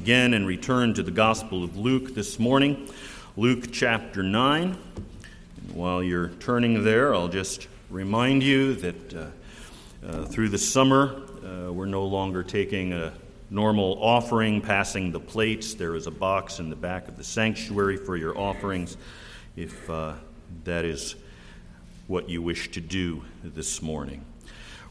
again and return to the Gospel of Luke this morning, Luke chapter 9. And while you're turning there, I'll just remind you that uh, uh, through the summer, uh, we're no longer taking a normal offering, passing the plates. There is a box in the back of the sanctuary for your offerings if uh, that is what you wish to do this morning.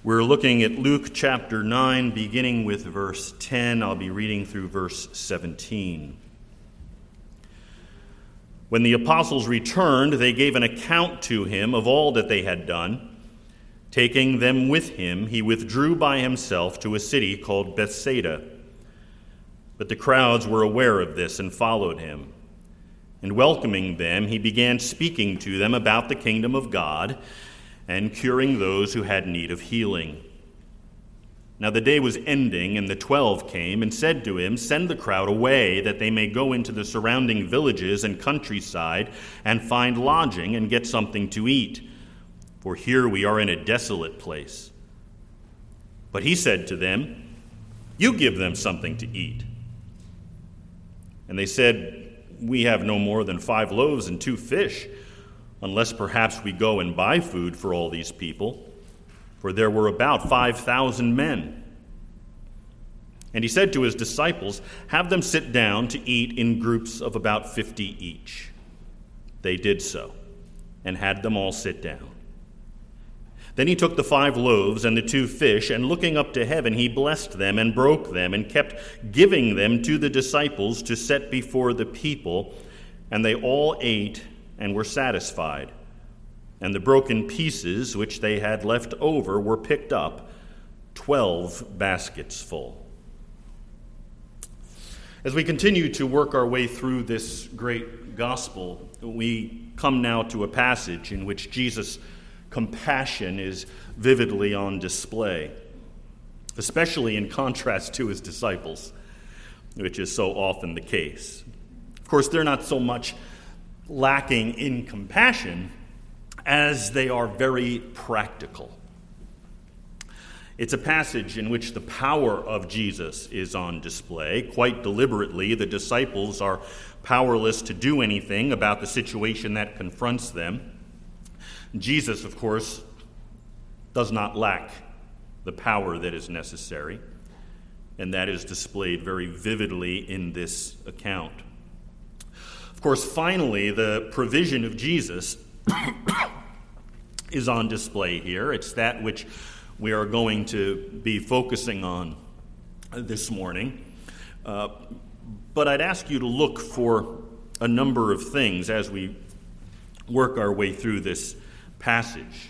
We're looking at Luke chapter 9, beginning with verse 10. I'll be reading through verse 17. When the apostles returned, they gave an account to him of all that they had done. Taking them with him, he withdrew by himself to a city called Bethsaida. But the crowds were aware of this and followed him. And welcoming them, he began speaking to them about the kingdom of God and curing those who had need of healing. Now the day was ending, and the twelve came and said to him, Send the crowd away, that they may go into the surrounding villages and countryside and find lodging and get something to eat, for here we are in a desolate place. But he said to them, You give them something to eat. And they said, We have no more than five loaves and two fish unless perhaps we go and buy food for all these people, for there were about 5,000 men. And he said to his disciples, Have them sit down to eat in groups of about 50 each. They did so, and had them all sit down. Then he took the five loaves and the two fish, and looking up to heaven, he blessed them and broke them, and kept giving them to the disciples to set before the people. And they all ate and were satisfied. And the broken pieces which they had left over were picked up, twelve baskets full. As we continue to work our way through this great gospel, we come now to a passage in which Jesus' compassion is vividly on display, especially in contrast to his disciples, which is so often the case. Of course, they're not so much lacking in compassion as they are very practical. It's a passage in which the power of Jesus is on display. Quite deliberately, the disciples are powerless to do anything about the situation that confronts them. Jesus, of course, does not lack the power that is necessary, and that is displayed very vividly in this account. Of course, finally, the provision of Jesus is on display here. It's that which we are going to be focusing on this morning. Uh, but I'd ask you to look for a number of things as we work our way through this passage.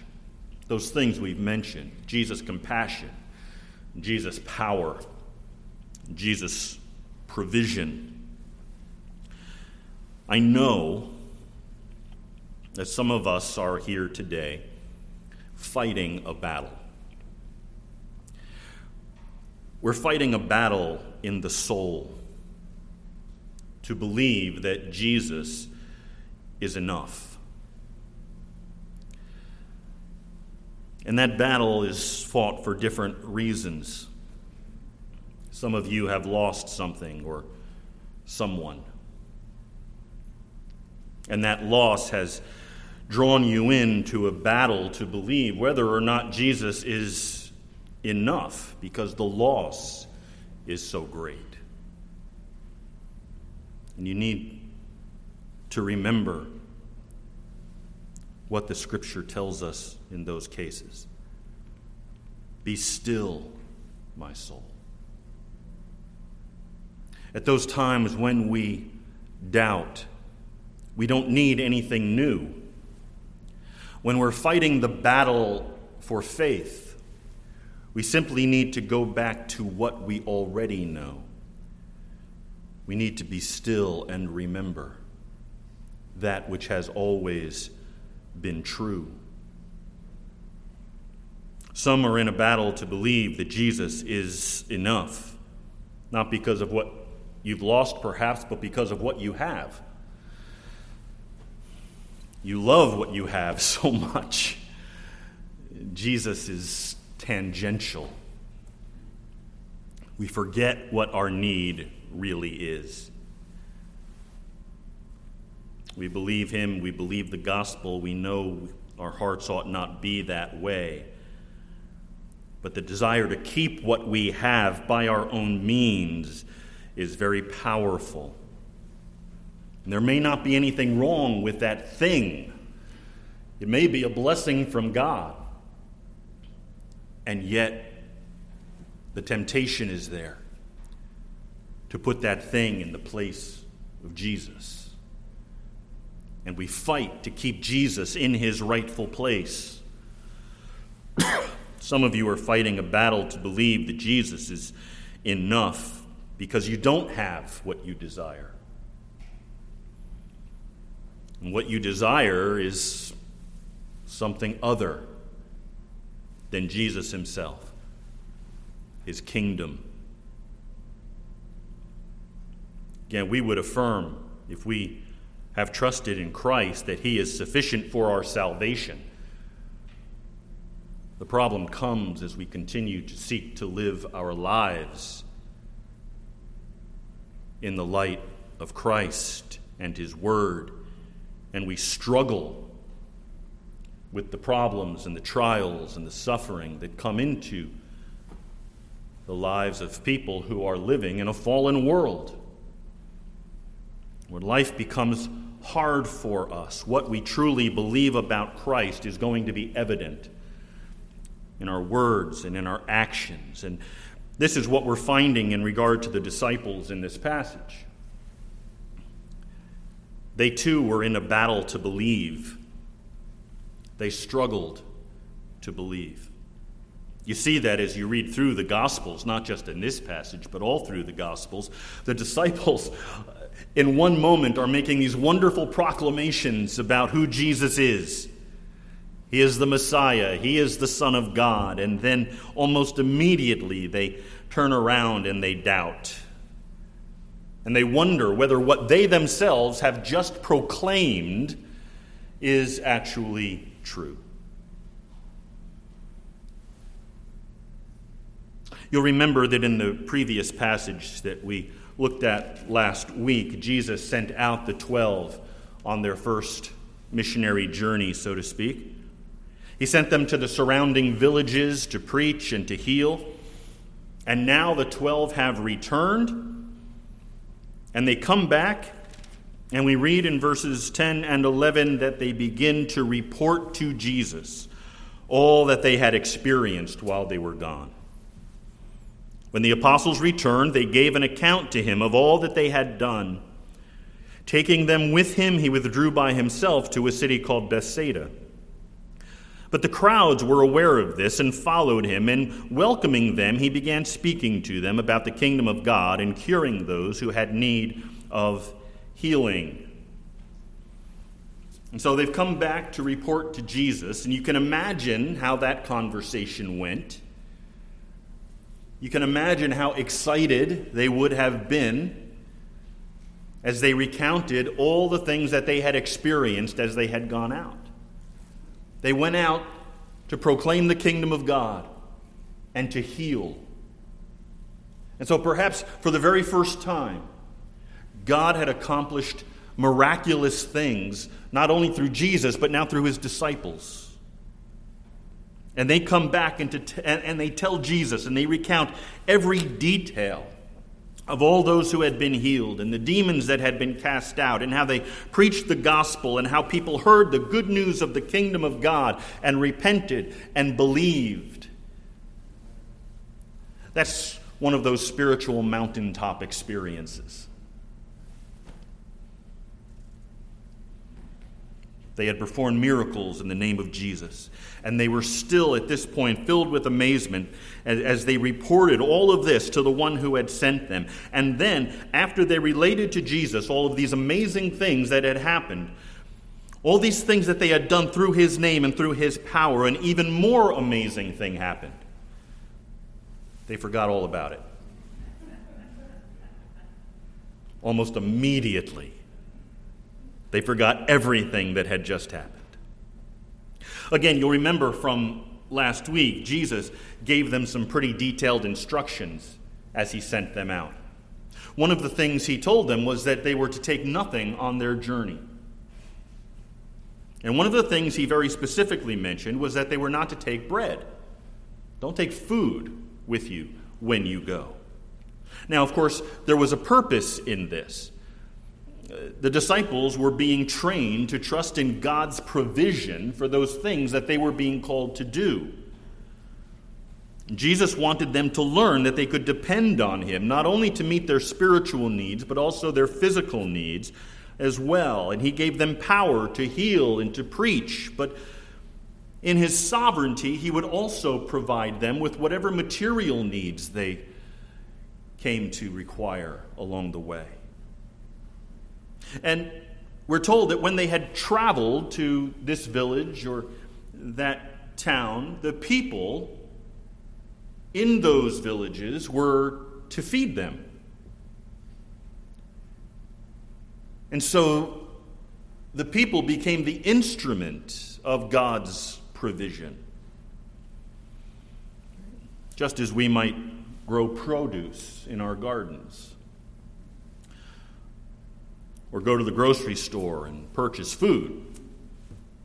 Those things we've mentioned Jesus' compassion, Jesus' power, Jesus' provision I know that some of us are here today fighting a battle. We're fighting a battle in the soul to believe that Jesus is enough. And that battle is fought for different reasons. Some of you have lost something or someone. And that loss has drawn you into a battle to believe whether or not Jesus is enough because the loss is so great. And you need to remember what the scripture tells us in those cases. Be still, my soul. At those times when we doubt we don't need anything new. When we're fighting the battle for faith, we simply need to go back to what we already know. We need to be still and remember that which has always been true. Some are in a battle to believe that Jesus is enough, not because of what you've lost, perhaps, but because of what you have. You love what you have so much. Jesus is tangential. We forget what our need really is. We believe him, we believe the gospel, we know our hearts ought not be that way. But the desire to keep what we have by our own means is very powerful. And there may not be anything wrong with that thing, it may be a blessing from God. And yet, the temptation is there to put that thing in the place of Jesus. And we fight to keep Jesus in his rightful place. Some of you are fighting a battle to believe that Jesus is enough because you don't have what you desire. What you desire is something other than Jesus himself, his kingdom. Again, we would affirm if we have trusted in Christ that he is sufficient for our salvation. The problem comes as we continue to seek to live our lives in the light of Christ and His Word, and we struggle with the problems and the trials and the suffering that come into the lives of people who are living in a fallen world, where life becomes hard for us. What we truly believe about Christ is going to be evident in our words and in our actions. And this is what we're finding in regard to the disciples in this passage. They too were in a battle to believe they struggled to believe. You see that as you read through the Gospels, not just in this passage, but all through the Gospels. The disciples, uh, in one moment, are making these wonderful proclamations about who Jesus is. He is the Messiah, He is the Son of God. And then almost immediately they turn around and they doubt. And they wonder whether what they themselves have just proclaimed is actually true. You'll remember that in the previous passage that we looked at last week, Jesus sent out the 12 on their first missionary journey, so to speak. He sent them to the surrounding villages to preach and to heal. And now the 12 have returned, and they come back and we read in verses 10 and 11 that they begin to report to Jesus all that they had experienced while they were gone. When the apostles returned, they gave an account to him of all that they had done. Taking them with him, he withdrew by himself to a city called Bethsaida. But the crowds were aware of this and followed him, and welcoming them, he began speaking to them about the kingdom of God and curing those who had need of healing. And so they've come back to report to Jesus, and you can imagine how that conversation went. You can imagine how excited they would have been as they recounted all the things that they had experienced as they had gone out. They went out to proclaim the kingdom of God and to heal. And so, perhaps for the very first time, God had accomplished miraculous things, not only through Jesus, but now through his disciples. And they come back and, t- and, and they tell Jesus and they recount every detail of all those who had been healed and the demons that had been cast out, and how they preached the gospel, and how people heard the good news of the kingdom of God and repented and believed. That's one of those spiritual mountaintop experiences. They had performed miracles in the name of Jesus. And they were still, at this point, filled with amazement as, they reported all of this to the one who had sent them. And then, after they related to Jesus all of these amazing things that had happened, all these things that they had done through his name and through his power, an even more amazing thing happened. They forgot all about it. Almost immediately they forgot everything that had just happened. Again, you'll remember from last week, Jesus gave them some pretty detailed instructions as he sent them out. one of the things he told them was that they were to take nothing on their journey. And one of the things he very specifically mentioned was that they were not to take bread. Don't take food with you when you go. Now, of course, there was a purpose in this. The disciples were being trained to trust in God's provision for those things that they were being called to do. Jesus wanted them to learn that they could depend on him, not only to meet their spiritual needs, but also their physical needs as well. And he gave them power to heal and to preach. But in his sovereignty, he would also provide them with whatever material needs they came to require along the way. And we're told that when they had traveled to this village or that town, the people in those villages were to feed them. And so the people became the instrument of God's provision. Just as we might grow produce in our gardens, or go to the grocery store and purchase food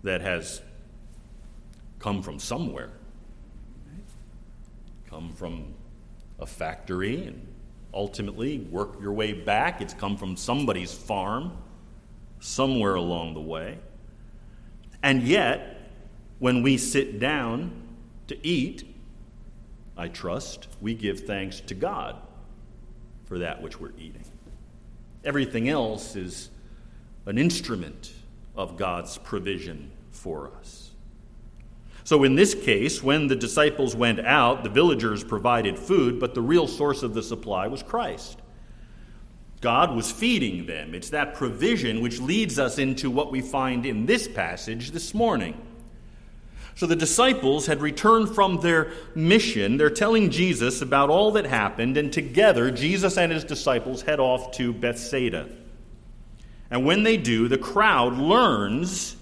that has come from somewhere, come from a factory and ultimately work your way back. It's come from somebody's farm somewhere along the way. And yet, when we sit down to eat, I trust we give thanks to God for that which we're eating. Everything else is an instrument of God's provision for us. So, in this case, when the disciples went out, the villagers provided food, but the real source of the supply was Christ. God was feeding them. It's that provision which leads us into what we find in this passage this morning. So the disciples had returned from their mission. They're telling Jesus about all that happened, and together, Jesus and his disciples head off to Bethsaida. And when they do, the crowd learns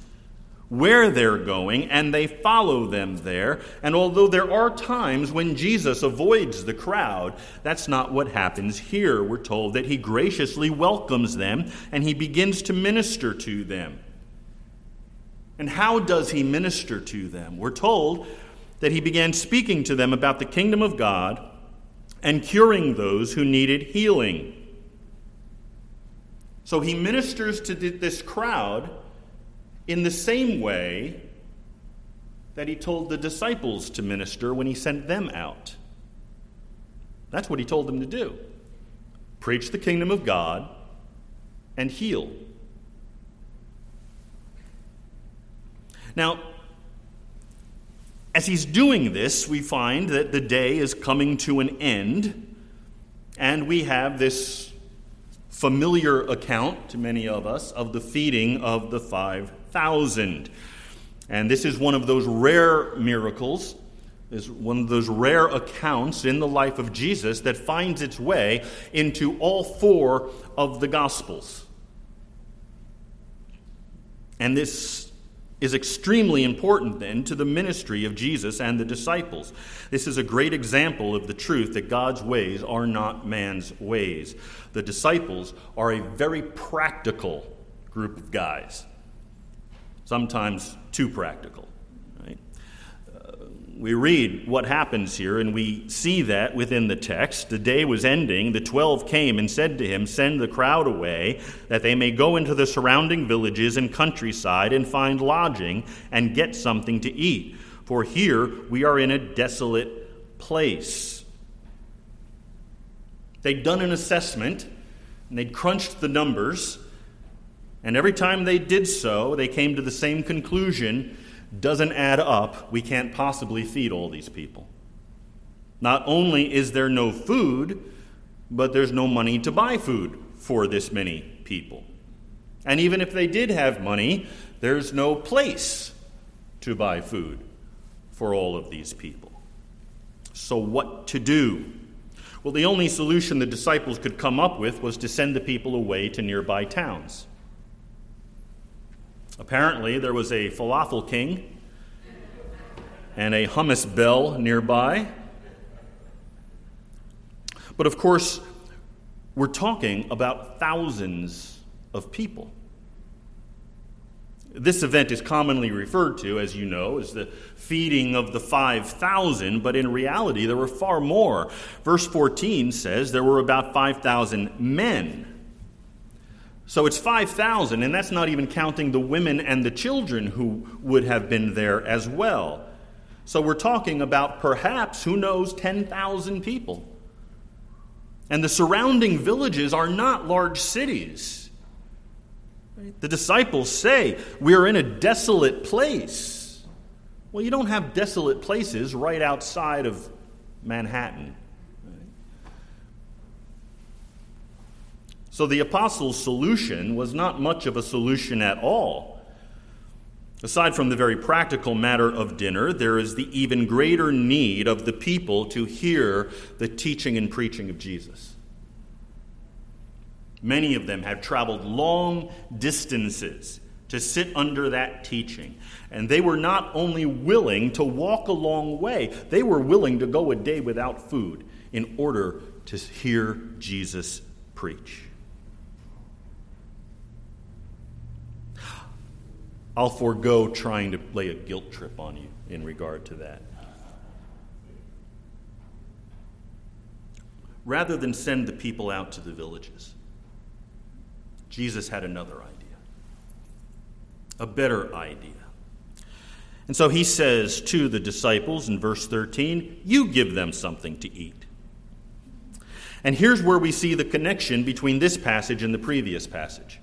where they're going, and they follow them there. And although there are times when Jesus avoids the crowd, that's not what happens here. We're told that he graciously welcomes them and he begins to minister to them. And how does he minister to them? We're told that he began speaking to them about the kingdom of God and curing those who needed healing. So he ministers to this crowd in the same way that he told the disciples to minister when he sent them out. That's what he told them to do preach the kingdom of God and heal. Now, as he's doing this, we find that the day is coming to an end, and we have this familiar account to many of us of the feeding of the five thousand. And this is one of those rare miracles, is one of those rare accounts in the life of Jesus that finds its way into all four of the Gospels. And this is extremely important then to the ministry of Jesus and the disciples. This is a great example of the truth that God's ways are not man's ways. The disciples are a very practical group of guys sometimes too practical. We read what happens here, and we see that within the text. The day was ending. The twelve came and said to him, Send the crowd away, that they may go into the surrounding villages and countryside and find lodging and get something to eat. For here we are in a desolate place. They'd done an assessment, and they'd crunched the numbers and every time they did so, they came to the same conclusion doesn't add up. We can't possibly feed all these people. Not only is there no food, but there's no money to buy food for this many people. And even if they did have money, there's no place to buy food for all of these people. So, what to do? Well, the only solution the disciples could come up with was to send the people away to nearby towns. Apparently, there was a falafel king and a hummus bell nearby. But of course, we're talking about thousands of people. This event is commonly referred to, as you know, as the feeding of the 5,000, but in reality, there were far more. Verse 14 says there were about 5,000 men. So it's 5,000, and that's not even counting the women and the children who would have been there as well. So we're talking about perhaps, who knows, 10,000 people. And the surrounding villages are not large cities. The disciples say, We're in a desolate place. Well, you don't have desolate places right outside of Manhattan. So the apostles' solution was not much of a solution at all. Aside from the very practical matter of dinner, there is the even greater need of the people to hear the teaching and preaching of Jesus. Many of them have traveled long distances to sit under that teaching. And they were not only willing to walk a long way, they were willing to go a day without food in order to hear Jesus preach. I'll forego trying to lay a guilt trip on you in regard to that. Rather than send the people out to the villages, Jesus had another idea, a better idea. And so he says to the disciples in verse 13, You give them something to eat. And here's where we see the connection between this passage and the previous passage.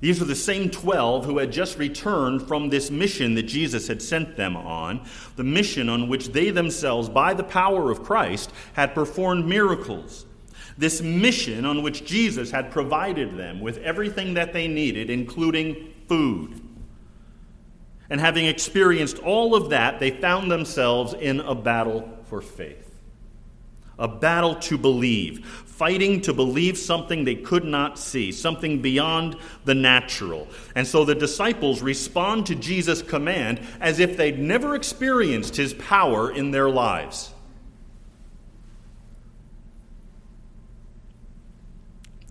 These were the same 12 who had just returned from this mission that Jesus had sent them on, the mission on which they themselves, by the power of Christ, had performed miracles. This mission on which Jesus had provided them with everything that they needed, including food. And having experienced all of that, they found themselves in a battle for faith a battle to believe, fighting to believe something they could not see, something beyond the natural. And so the disciples respond to Jesus' command as if they'd never experienced his power in their lives.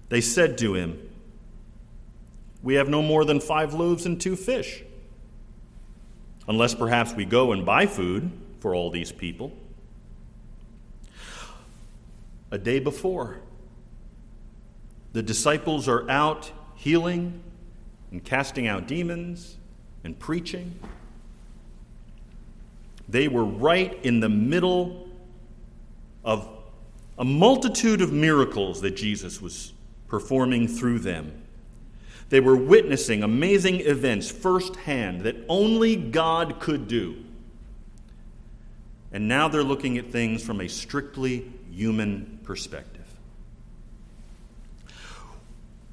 They said to him, We have no more than five loaves and two fish, unless perhaps we go and buy food for all these people a day before. The disciples are out healing and casting out demons and preaching. They were right in the middle of a multitude of miracles that Jesus was performing through them. They were witnessing amazing events firsthand that only God could do. And now they're looking at things from a strictly human perspective.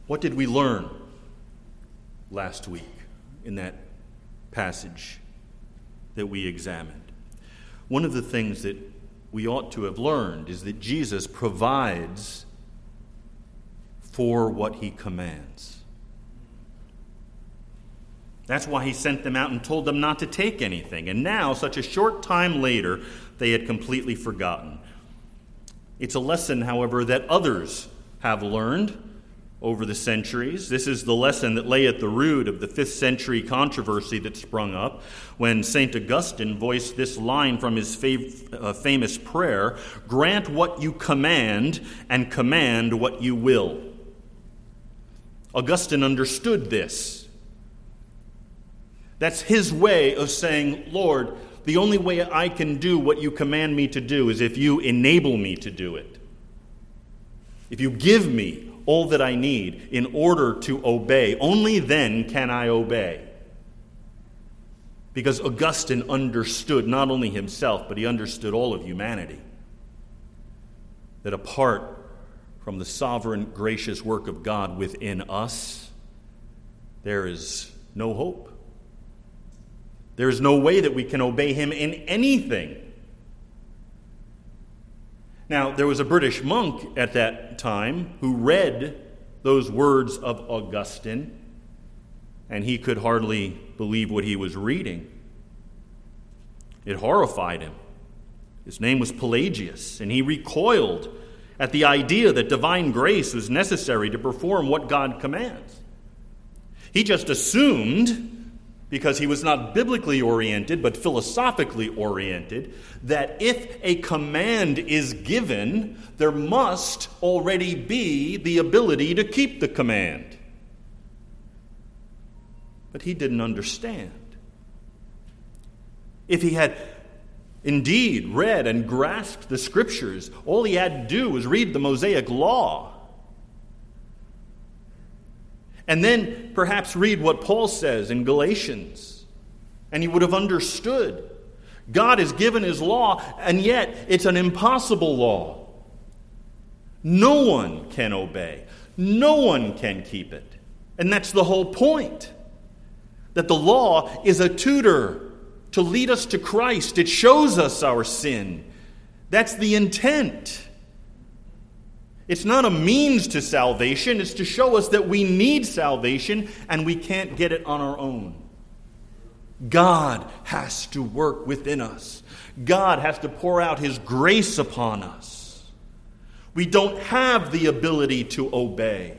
What did we learn last week in that passage that we examined? One of the things that we ought to have learned is that Jesus provides for what he commands. That's why he sent them out and told them not to take anything. And now, such a short time later, they had completely forgotten. It's a lesson, however, that others have learned over the centuries. This is the lesson that lay at the root of the fifth century controversy that sprung up when St. Augustine voiced this line from his fav- uh, famous prayer Grant what you command, and command what you will. Augustine understood this. That's his way of saying, Lord, the only way I can do what you command me to do is if you enable me to do it. If you give me all that I need in order to obey, only then can I obey. Because Augustine understood not only himself, but he understood all of humanity. That apart from the sovereign, gracious work of God within us, there is no hope. There is no way that we can obey him in anything. Now, there was a British monk at that time who read those words of Augustine, and he could hardly believe what he was reading. It horrified him. His name was Pelagius, and he recoiled at the idea that divine grace was necessary to perform what God commands. He just assumed, because he was not biblically oriented but philosophically oriented, that if a command is given, there must already be the ability to keep the command. But he didn't understand. If he had indeed read and grasped the scriptures, all he had to do was read the Mosaic law. And then perhaps read what Paul says in Galatians, and he would have understood. God has given his law, and yet it's an impossible law. No one can obey, no one can keep it. And that's the whole point that the law is a tutor to lead us to Christ. It shows us our sin. That's the intent. It's not a means to salvation, it's to show us that we need salvation and we can't get it on our own. God has to work within us, God has to pour out His grace upon us. We don't have the ability to obey.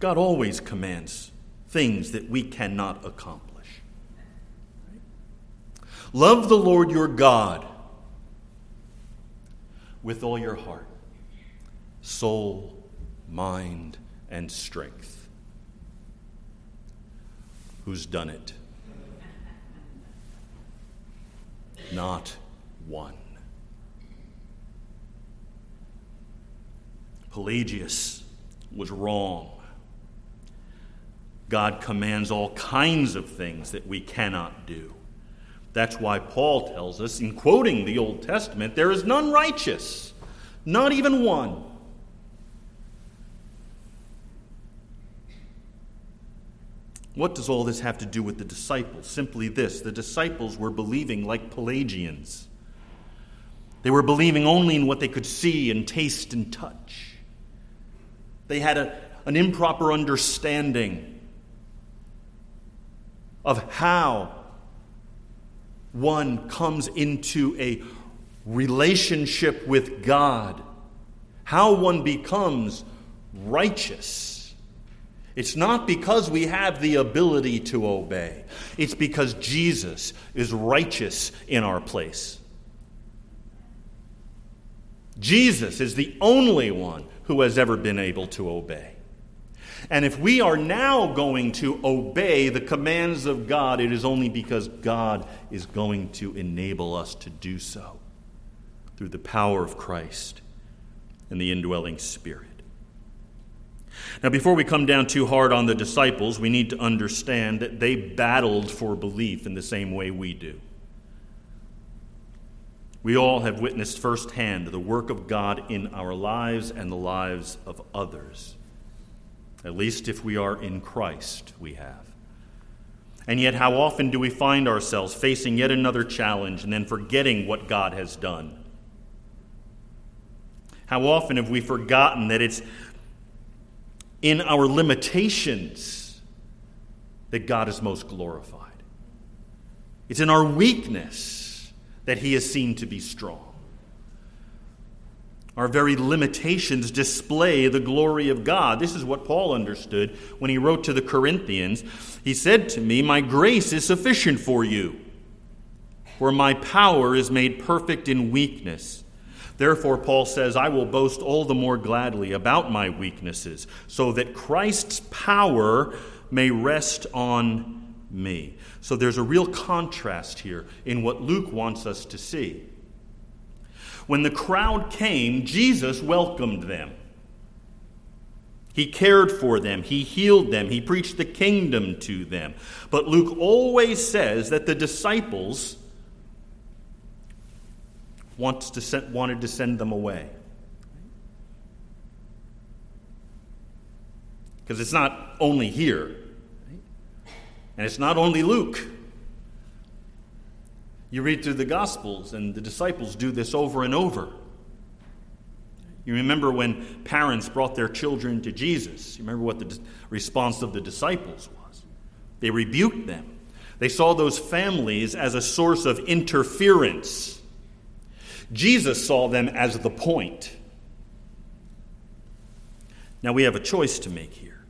God always commands things that we cannot accomplish. Love the Lord your God with all your heart, soul, mind, and strength. Who's done it? Not one. Pelagius was wrong God commands all kinds of things that we cannot do. That's why Paul tells us, in quoting the Old Testament, there is none righteous, not even one. What does all this have to do with the disciples? Simply this the disciples were believing like Pelagians. They were believing only in what they could see and taste and touch. They had a, an improper understanding of how one comes into a relationship with God, how one becomes righteous. It's not because we have the ability to obey, it's because Jesus is righteous in our place. Jesus is the only one who has ever been able to obey. And if we are now going to obey the commands of God, it is only because God is going to enable us to do so through the power of Christ and the indwelling Spirit. Now, before we come down too hard on the disciples, we need to understand that they battled for belief in the same way we do. We all have witnessed firsthand the work of God in our lives and the lives of others. At least if we are in Christ, we have. And yet, how often do we find ourselves facing yet another challenge and then forgetting what God has done? How often have we forgotten that it's in our limitations that God is most glorified? It's in our weakness that He is seen to be strong. Our very limitations display the glory of God. This is what Paul understood when he wrote to the Corinthians. He said to me, My grace is sufficient for you, for my power is made perfect in weakness. Therefore, Paul says, I will boast all the more gladly about my weaknesses, so that Christ's power may rest on me. So there's a real contrast here in what Luke wants us to see. When the crowd came, Jesus welcomed them. He cared for them. He healed them. He preached the kingdom to them. But Luke always says that the disciples wants to send, wanted to send them away. Because it's not only here, and it's not only Luke. You read through the Gospels, and the disciples do this over and over. You remember when parents brought their children to Jesus. You remember what the response of the disciples was? They rebuked them. They saw those families as a source of interference. Jesus saw them as the point. Now we have a choice to make here.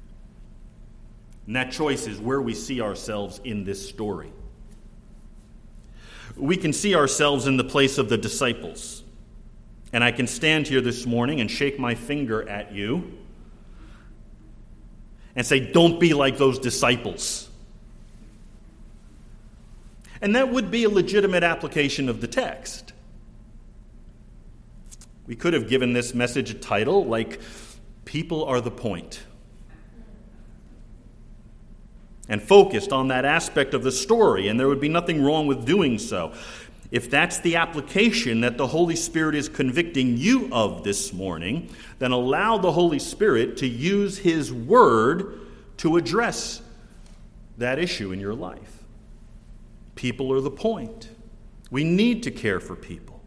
And that choice is where we see ourselves in this story. We can see ourselves in the place of the disciples. And I can stand here this morning and shake my finger at you and say, Don't be like those disciples. And that would be a legitimate application of the text. We could have given this message a title like, People are the point. And focused on that aspect of the story, and there would be nothing wrong with doing so. If that's the application that the Holy Spirit is convicting you of this morning, then allow the Holy Spirit to use His Word to address that issue in your life. People are the point. We need to care for people.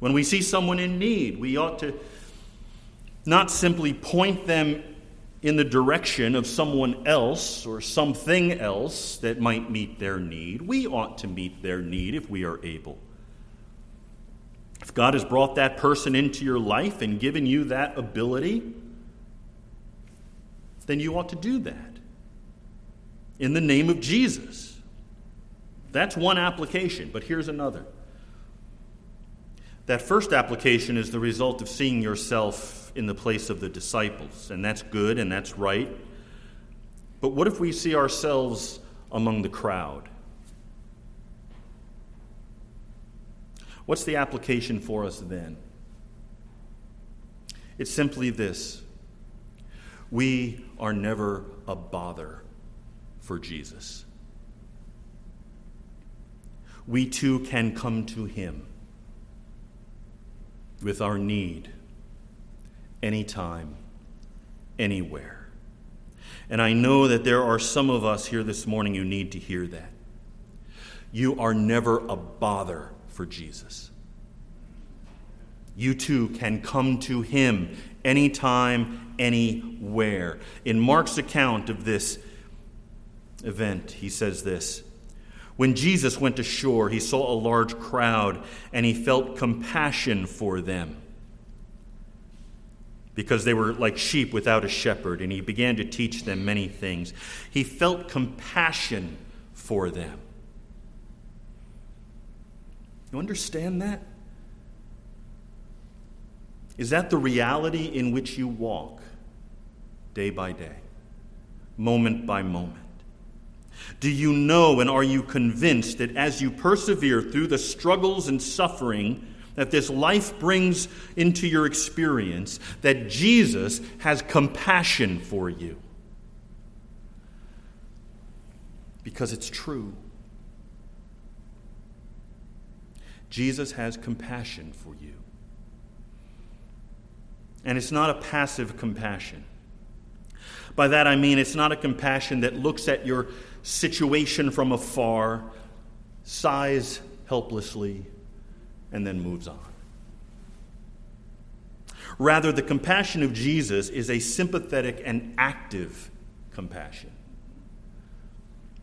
When we see someone in need, we ought to not simply point them in the direction of someone else or something else that might meet their need. We ought to meet their need if we are able. If God has brought that person into your life and given you that ability, then you ought to do that in the name of Jesus. That's one application, but here's another. That first application is the result of seeing yourself in the place of the disciples, and that's good and that's right. But what if we see ourselves among the crowd? What's the application for us then? It's simply this we are never a bother for Jesus. We too can come to Him with our need anytime, anywhere. And I know that there are some of us here this morning who need to hear that. You are never a bother for Jesus. You too can come to him anytime, anywhere. In Mark's account of this event, he says this When Jesus went ashore, he saw a large crowd and he felt compassion for them because they were like sheep without a shepherd, and he began to teach them many things. He felt compassion for them. You understand that? Is that the reality in which you walk day by day, moment by moment? Do you know and are you convinced that as you persevere through the struggles and suffering that this life brings into your experience that Jesus has compassion for you. Because it's true. Jesus has compassion for you. And it's not a passive compassion. By that I mean it's not a compassion that looks at your situation from afar, sighs helplessly, and then moves on. Rather, the compassion of Jesus is a sympathetic and active compassion.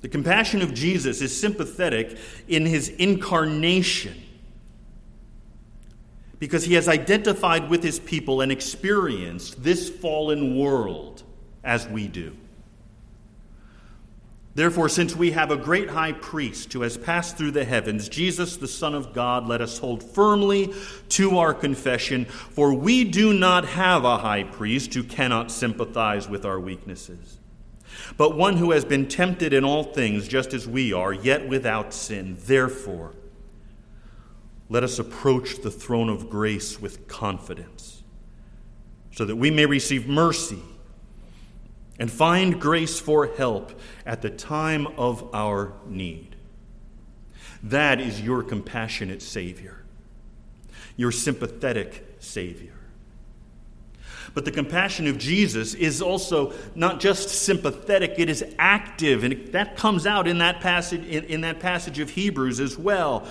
The compassion of Jesus is sympathetic in his incarnation because he has identified with his people and experienced this fallen world as we do. Therefore, since we have a great high priest who has passed through the heavens, Jesus, the Son of God, let us hold firmly to our confession, for we do not have a high priest who cannot sympathize with our weaknesses, but one who has been tempted in all things just as we are, yet without sin. Therefore, let us approach the throne of grace with confidence, so that we may receive mercy and find grace for help at the time of our need. That is your compassionate Savior, your sympathetic Savior. But the compassion of Jesus is also not just sympathetic, it is active. And that comes out in that passage, in, in, that passage of Hebrews as well.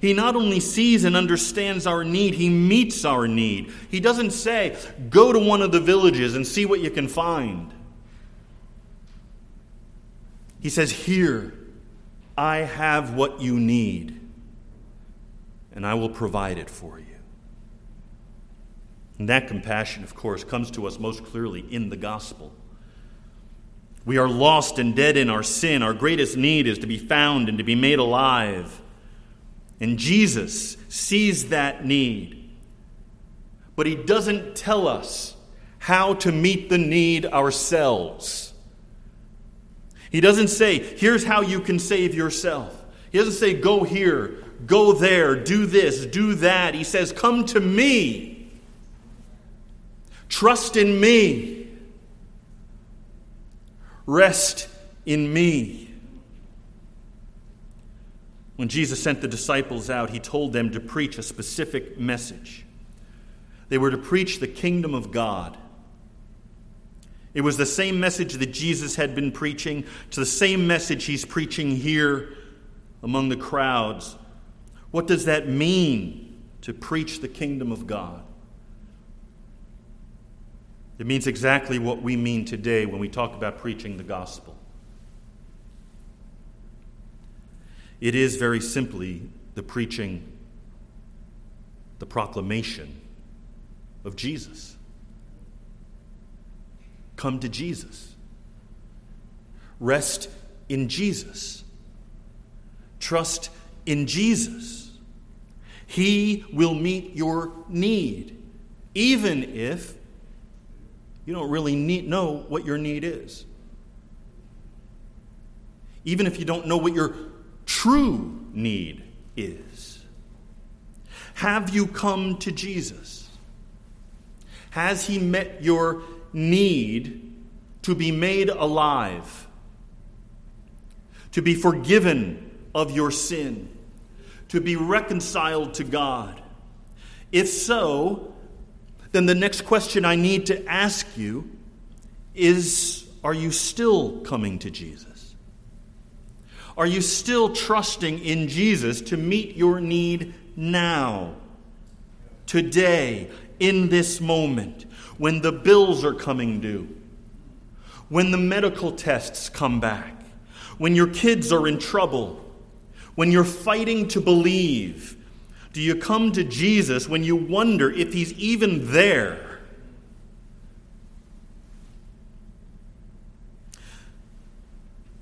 He not only sees and understands our need, he meets our need. He doesn't say, go to one of the villages and see what you can find. He says, Here, I have what you need. and I will provide it for you. And that compassion, of course, comes to us most clearly in the gospel. We are lost and dead in our sin. Our greatest need is to be found and to be made alive. And Jesus sees that need. But he doesn't tell us how to meet the need ourselves. He doesn't say, here's how you can save yourself. He doesn't say, go here, go there, do this, do that. He says, come to me. Trust in me. Rest in me. When Jesus sent the disciples out, he told them to preach a specific message. They were to preach the kingdom of God. It was the same message that Jesus had been preaching, to the same message he's preaching here among the crowds. What does that mean to preach the kingdom of God? It means exactly what we mean today when we talk about preaching the gospel. It is very simply the preaching, the proclamation of Jesus. Come to Jesus. Rest in Jesus. Trust in Jesus. He will meet your need, even if you don't really need, know what your need is. Even if you don't know what your true need is. Have you come to Jesus? Has he met your need to be made alive? To be forgiven of your sin? To be reconciled to God? If so, then the next question I need to ask you is Are you still coming to Jesus? Are you still trusting in Jesus to meet your need now, today, in this moment, when the bills are coming due, when the medical tests come back, when your kids are in trouble, when you're fighting to believe? Do you come to Jesus when you wonder if he's even there?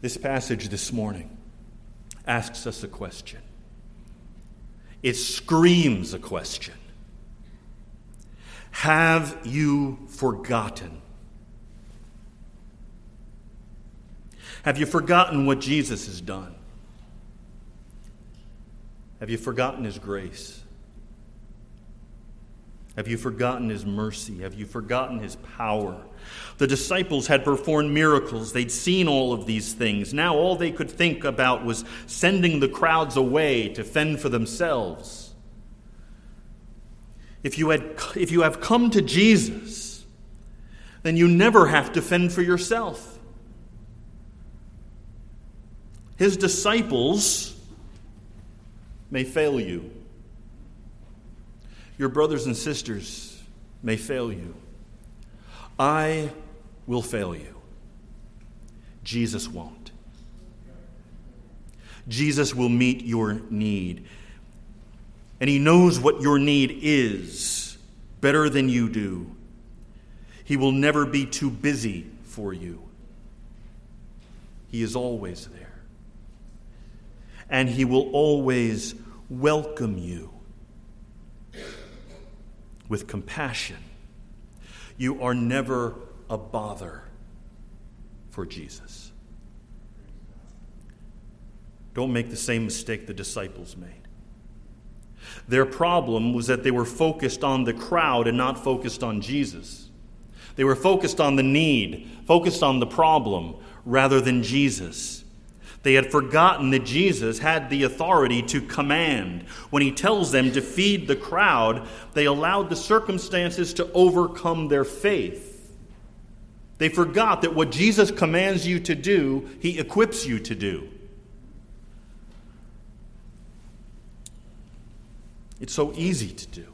This passage this morning asks us a question. It screams a question. Have you forgotten? Have you forgotten what Jesus has done? Have you forgotten His grace? Have you forgotten His mercy? Have you forgotten His power? The disciples had performed miracles. They'd seen all of these things. Now all they could think about was sending the crowds away to fend for themselves. If you, had, if you have come to Jesus, then you never have to fend for yourself. His disciples may fail you. Your brothers and sisters may fail you. I will fail you. Jesus won't. Jesus will meet your need. And He knows what your need is better than you do. He will never be too busy for you. He is always there and he will always welcome you with compassion. You are never a bother for Jesus. Don't make the same mistake the disciples made. Their problem was that they were focused on the crowd and not focused on Jesus. They were focused on the need, focused on the problem, rather than Jesus. They had forgotten that Jesus had the authority to command. When he tells them to feed the crowd, they allowed the circumstances to overcome their faith. They forgot that what Jesus commands you to do, he equips you to do. It's so easy to do.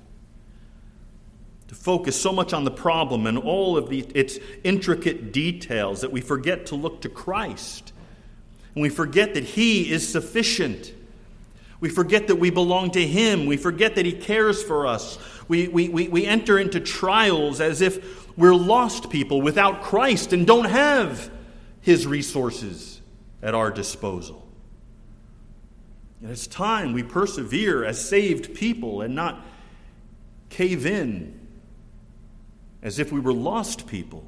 To focus so much on the problem and all of the, its intricate details that we forget to look to Christ and we forget that He is sufficient. We forget that we belong to Him. We forget that He cares for us. We, we, we, we enter into trials as if we're lost people without Christ and don't have His resources at our disposal. And it's time we persevere as saved people and not cave in as if we were lost people.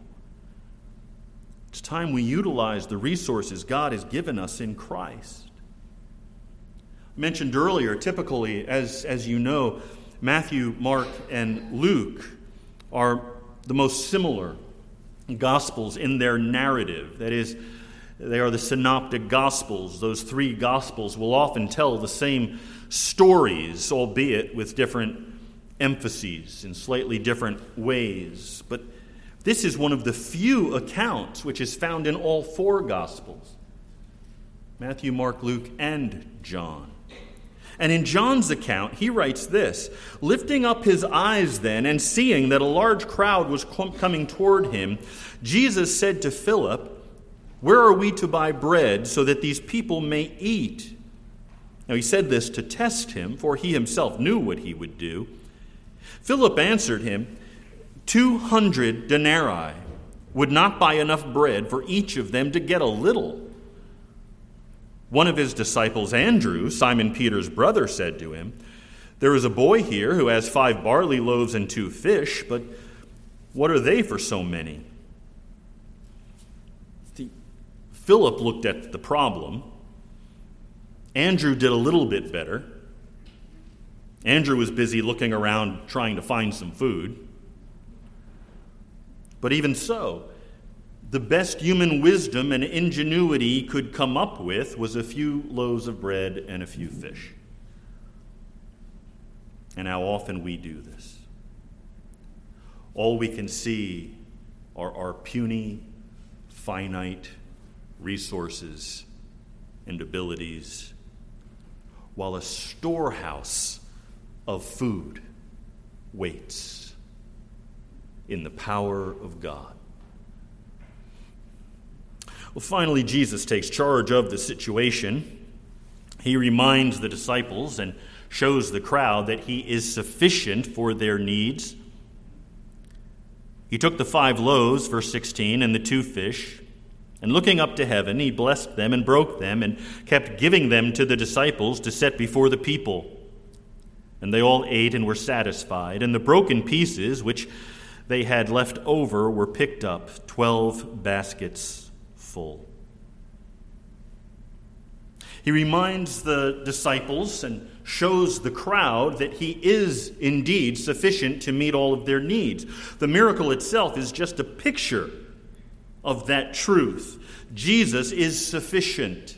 It's time we utilize the resources God has given us in Christ. I mentioned earlier, typically, as, as you know, Matthew, Mark, and Luke are the most similar gospels in their narrative. That is, they are the synoptic gospels. Those three gospels will often tell the same stories, albeit with different emphases in slightly different ways. But this is one of the few accounts which is found in all four Gospels Matthew, Mark, Luke, and John. And in John's account, he writes this Lifting up his eyes then, and seeing that a large crowd was coming toward him, Jesus said to Philip, Where are we to buy bread so that these people may eat? Now he said this to test him, for he himself knew what he would do. Philip answered him, Two hundred denarii would not buy enough bread for each of them to get a little. One of his disciples, Andrew, Simon Peter's brother, said to him, There is a boy here who has five barley loaves and two fish, but what are they for so many? Philip looked at the problem. Andrew did a little bit better. Andrew was busy looking around trying to find some food. But even so, the best human wisdom and ingenuity could come up with was a few loaves of bread and a few fish. And how often we do this. All we can see are our puny, finite resources and abilities, while a storehouse of food waits in the power of God. Well, finally, Jesus takes charge of the situation. He reminds the disciples and shows the crowd that he is sufficient for their needs. He took the five loaves, verse 16, and the two fish, and looking up to heaven, he blessed them and broke them and kept giving them to the disciples to set before the people. And they all ate and were satisfied. And the broken pieces which they had left over were picked up, twelve baskets full. He reminds the disciples and shows the crowd that he is indeed sufficient to meet all of their needs. The miracle itself is just a picture of that truth. Jesus is sufficient.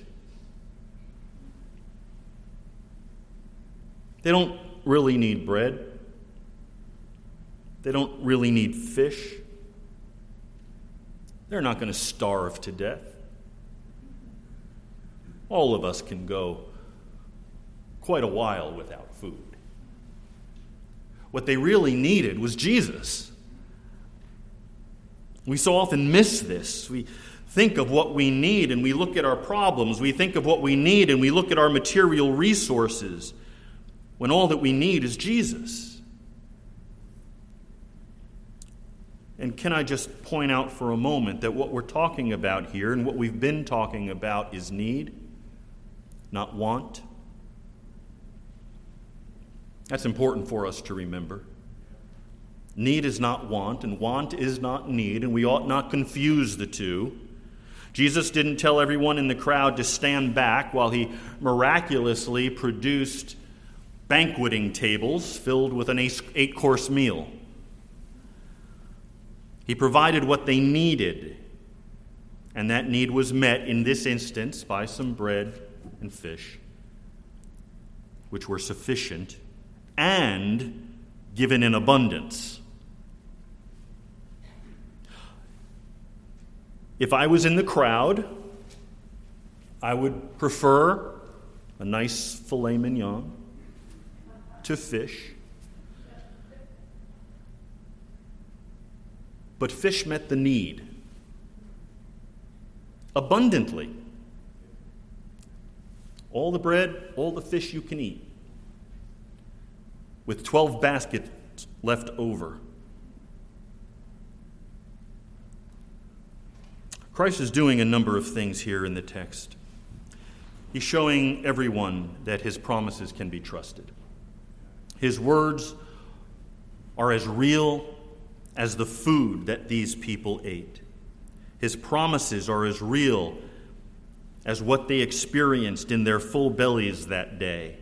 They don't really need bread. They don't really need fish. They're not going to starve to death. All of us can go quite a while without food. What they really needed was Jesus. We so often miss this. We think of what we need and we look at our problems. We think of what we need and we look at our material resources when all that we need is Jesus. And can I just point out for a moment that what we're talking about here and what we've been talking about is need, not want? That's important for us to remember. Need is not want, and want is not need, and we ought not confuse the two. Jesus didn't tell everyone in the crowd to stand back while he miraculously produced banqueting tables filled with an eight course meal. He provided what they needed, and that need was met in this instance by some bread and fish, which were sufficient and given in abundance. If I was in the crowd, I would prefer a nice filet mignon to fish. But fish met the need abundantly. all the bread, all the fish you can eat, with 12 baskets left over. Christ is doing a number of things here in the text. He's showing everyone that his promises can be trusted. His words are as real as the food that these people ate. His promises are as real as what they experienced in their full bellies that day.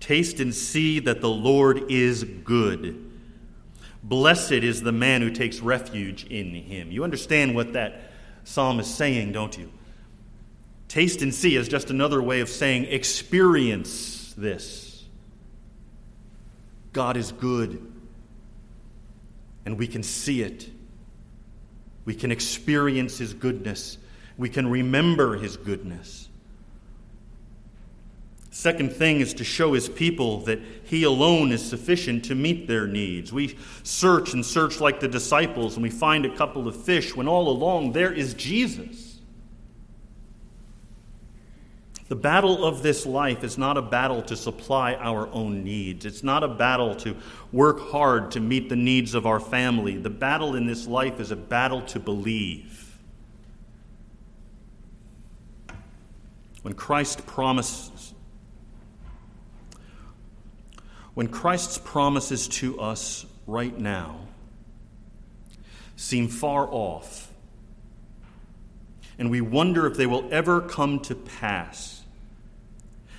Taste and see that the Lord is good. Blessed is the man who takes refuge in him. You understand what that psalm is saying, don't you? Taste and see is just another way of saying experience this. God is good, and we can see it. We can experience His goodness. We can remember His goodness. Second thing is to show his people that he alone is sufficient to meet their needs. We search and search like the disciples, and we find a couple of fish when all along there is Jesus. The battle of this life is not a battle to supply our own needs. It's not a battle to work hard to meet the needs of our family. The battle in this life is a battle to believe. When Christ promises when Christ's promises to us right now seem far off, and we wonder if they will ever come to pass,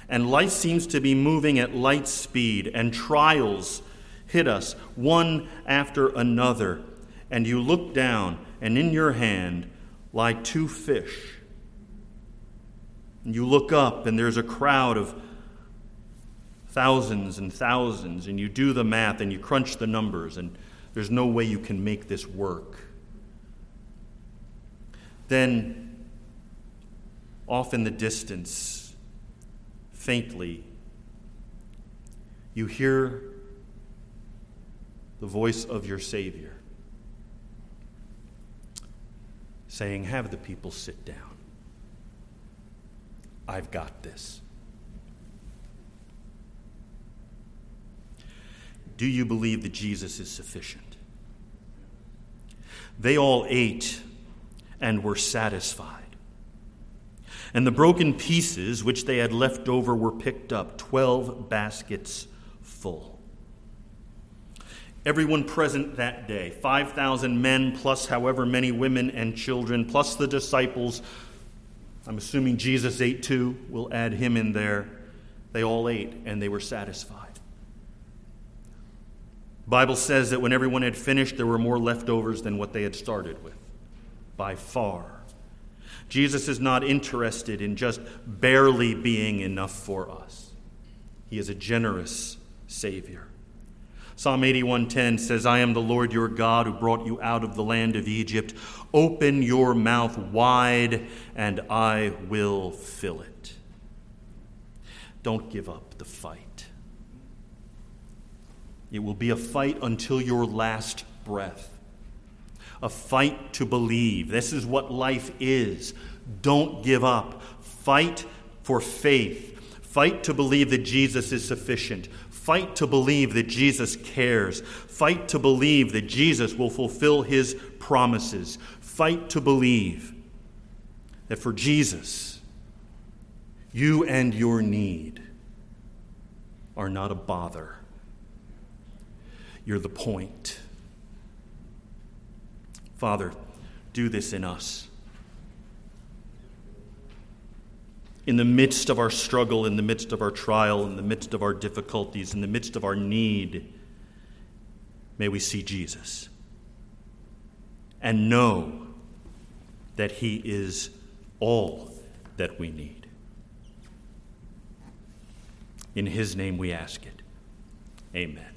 and life seems to be moving at light speed, and trials hit us one after another, and you look down, and in your hand lie two fish. And you look up, and there's a crowd of thousands and thousands, and you do the math and you crunch the numbers, and there's no way you can make this work. Then, off in the distance, faintly, you hear the voice of your Savior saying, Have the people sit down. I've got this. Do you believe that Jesus is sufficient? They all ate and were satisfied. And the broken pieces which they had left over were picked up, 12 baskets full. Everyone present that day, 5,000 men, plus however many women and children, plus the disciples. I'm assuming Jesus ate too. We'll add him in there. They all ate and they were satisfied. Bible says that when everyone had finished, there were more leftovers than what they had started with, by far. Jesus is not interested in just barely being enough for us. He is a generous Savior. Psalm 81:10 says, "I am the Lord your God who brought you out of the land of Egypt. Open your mouth wide, and I will fill it." Don't give up the fight. It will be a fight until your last breath. A fight to believe. This is what life is. Don't give up. Fight for faith. Fight to believe that Jesus is sufficient. Fight to believe that Jesus cares. Fight to believe that Jesus will fulfill his promises. Fight to believe that for Jesus, you and your need are not a bother. You're the point. Father, do this in us. In the midst of our struggle, in the midst of our trial, in the midst of our difficulties, in the midst of our need, may we see Jesus and know that He is all that we need. In His name we ask it. Amen.